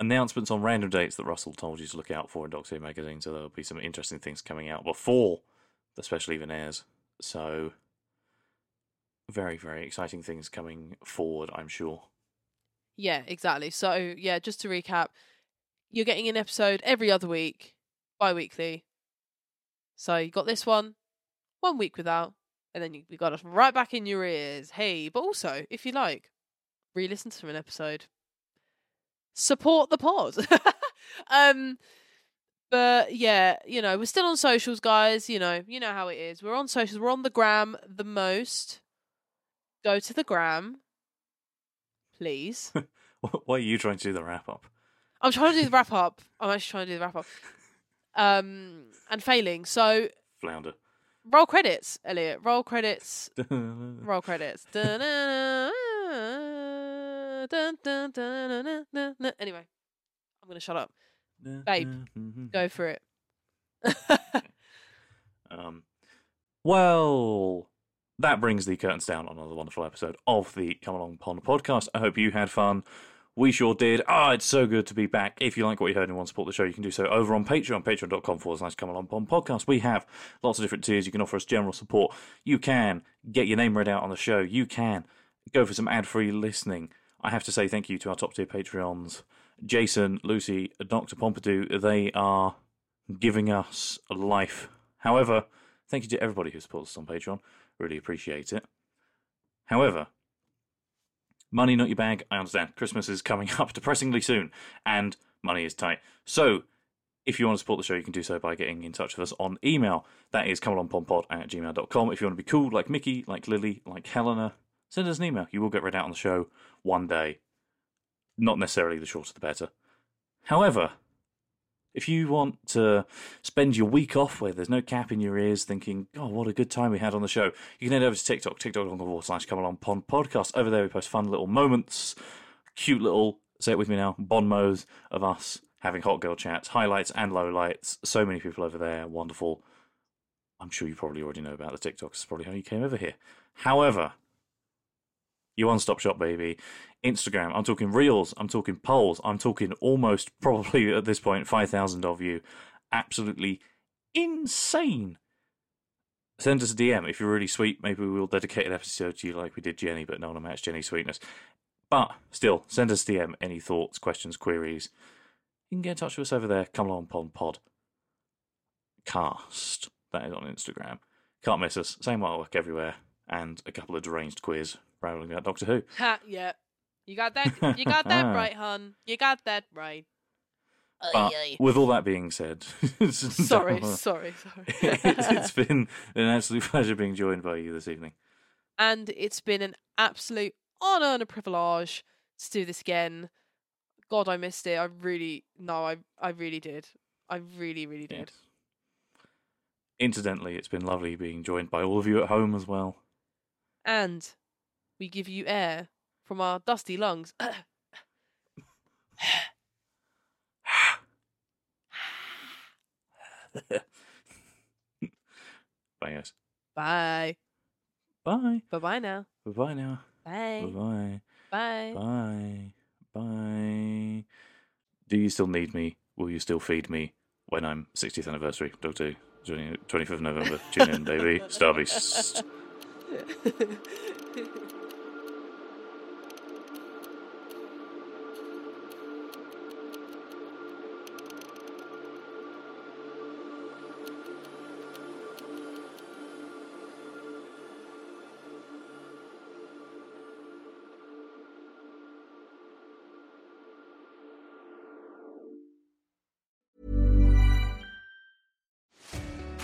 announcements on random dates that Russell told you to look out for in Doctor Who magazine. So there'll be some interesting things coming out before the special even airs. So very, very exciting things coming forward, I'm sure. Yeah, exactly. So, yeah, just to recap, you're getting an episode every other week, bi weekly. So, you got this one, one week without, and then you, you got us right back in your ears. Hey, but also, if you like, re listen to an episode. Support the pod. um, but yeah, you know, we're still on socials, guys. You know, you know how it is. We're on socials. We're on the gram the most. Go to the gram, please. Why are you trying to do the wrap up? I'm trying to do the wrap up. I'm actually trying to do the wrap up. Um, and failing. So Flounder. roll credits, Elliott. Roll credits. roll credits. Anyway, I'm gonna shut up. Babe, Go for it. Um, well, that brings the curtains down on another wonderful episode of the Come Along Pond podcast. I hope you had fun. We sure did. Ah, it's so good to be back. If you like what you heard and want to support the show, you can do so over on Patreon, patreon.com forward slash Come Along Pond podcast. We have lots of different tiers. You can offer us general support. You can get your name read out on the show. You can go for some ad free listening. I have to say thank you to our top tier Patreons Jason, Lucy, Dr. Pompidou. They are giving us life. However, thank you to everybody who supports us on Patreon. Really appreciate it. However, money not your bag, I understand. Christmas is coming up depressingly soon, and money is tight. So, if you want to support the show, you can do so by getting in touch with us on email. That is comealongpondpod at gmail.com. If you want to be cool, like Mickey, like Lily, like Helena, send us an email. You will get read out on the show one day. Not necessarily the shorter the better. However, if you want to spend your week off where there's no cap in your ears thinking, oh, what a good time we had on the show, you can head over to TikTok, tiktok.com slash come along pond podcast. Over there, we post fun little moments, cute little, say it with me now, bon mots of us having hot girl chats, highlights and lowlights. So many people over there, wonderful. I'm sure you probably already know about the TikToks. It's probably how you came over here. However, you one stop shop, baby. Instagram, I'm talking reels, I'm talking polls, I'm talking almost probably at this point 5,000 of you. Absolutely insane. Send us a DM if you're really sweet. Maybe we'll dedicate an episode to you like we did Jenny, but no one match Jenny's sweetness. But still, send us a DM any thoughts, questions, queries. You can get in touch with us over there. Come along, Pond Pod. Cast. That is on Instagram. Can't miss us. Same artwork everywhere. And a couple of deranged quiz rambling about Doctor Who. Ha, yeah. You got that. Ah. You got that right, hun. You got that right. But with all that being said, Sorry, sorry, sorry. it's, it's been an absolute pleasure being joined by you this evening. and it's been an absolute honor and a privilege to do this again. God, I missed it. I really, no, I, I really did. I really, really did. Yes. Incidentally, it's been lovely being joined by all of you at home as well. And we give you air from our dusty lungs. Bye, guys. Bye. Bye. Bye bye now. Bye bye now. Bye. Bye Bye. bye. Bye. Do you still need me? Will you still feed me when I'm 60th anniversary? Doctor 25th of November. Tune in, baby. Starbeast.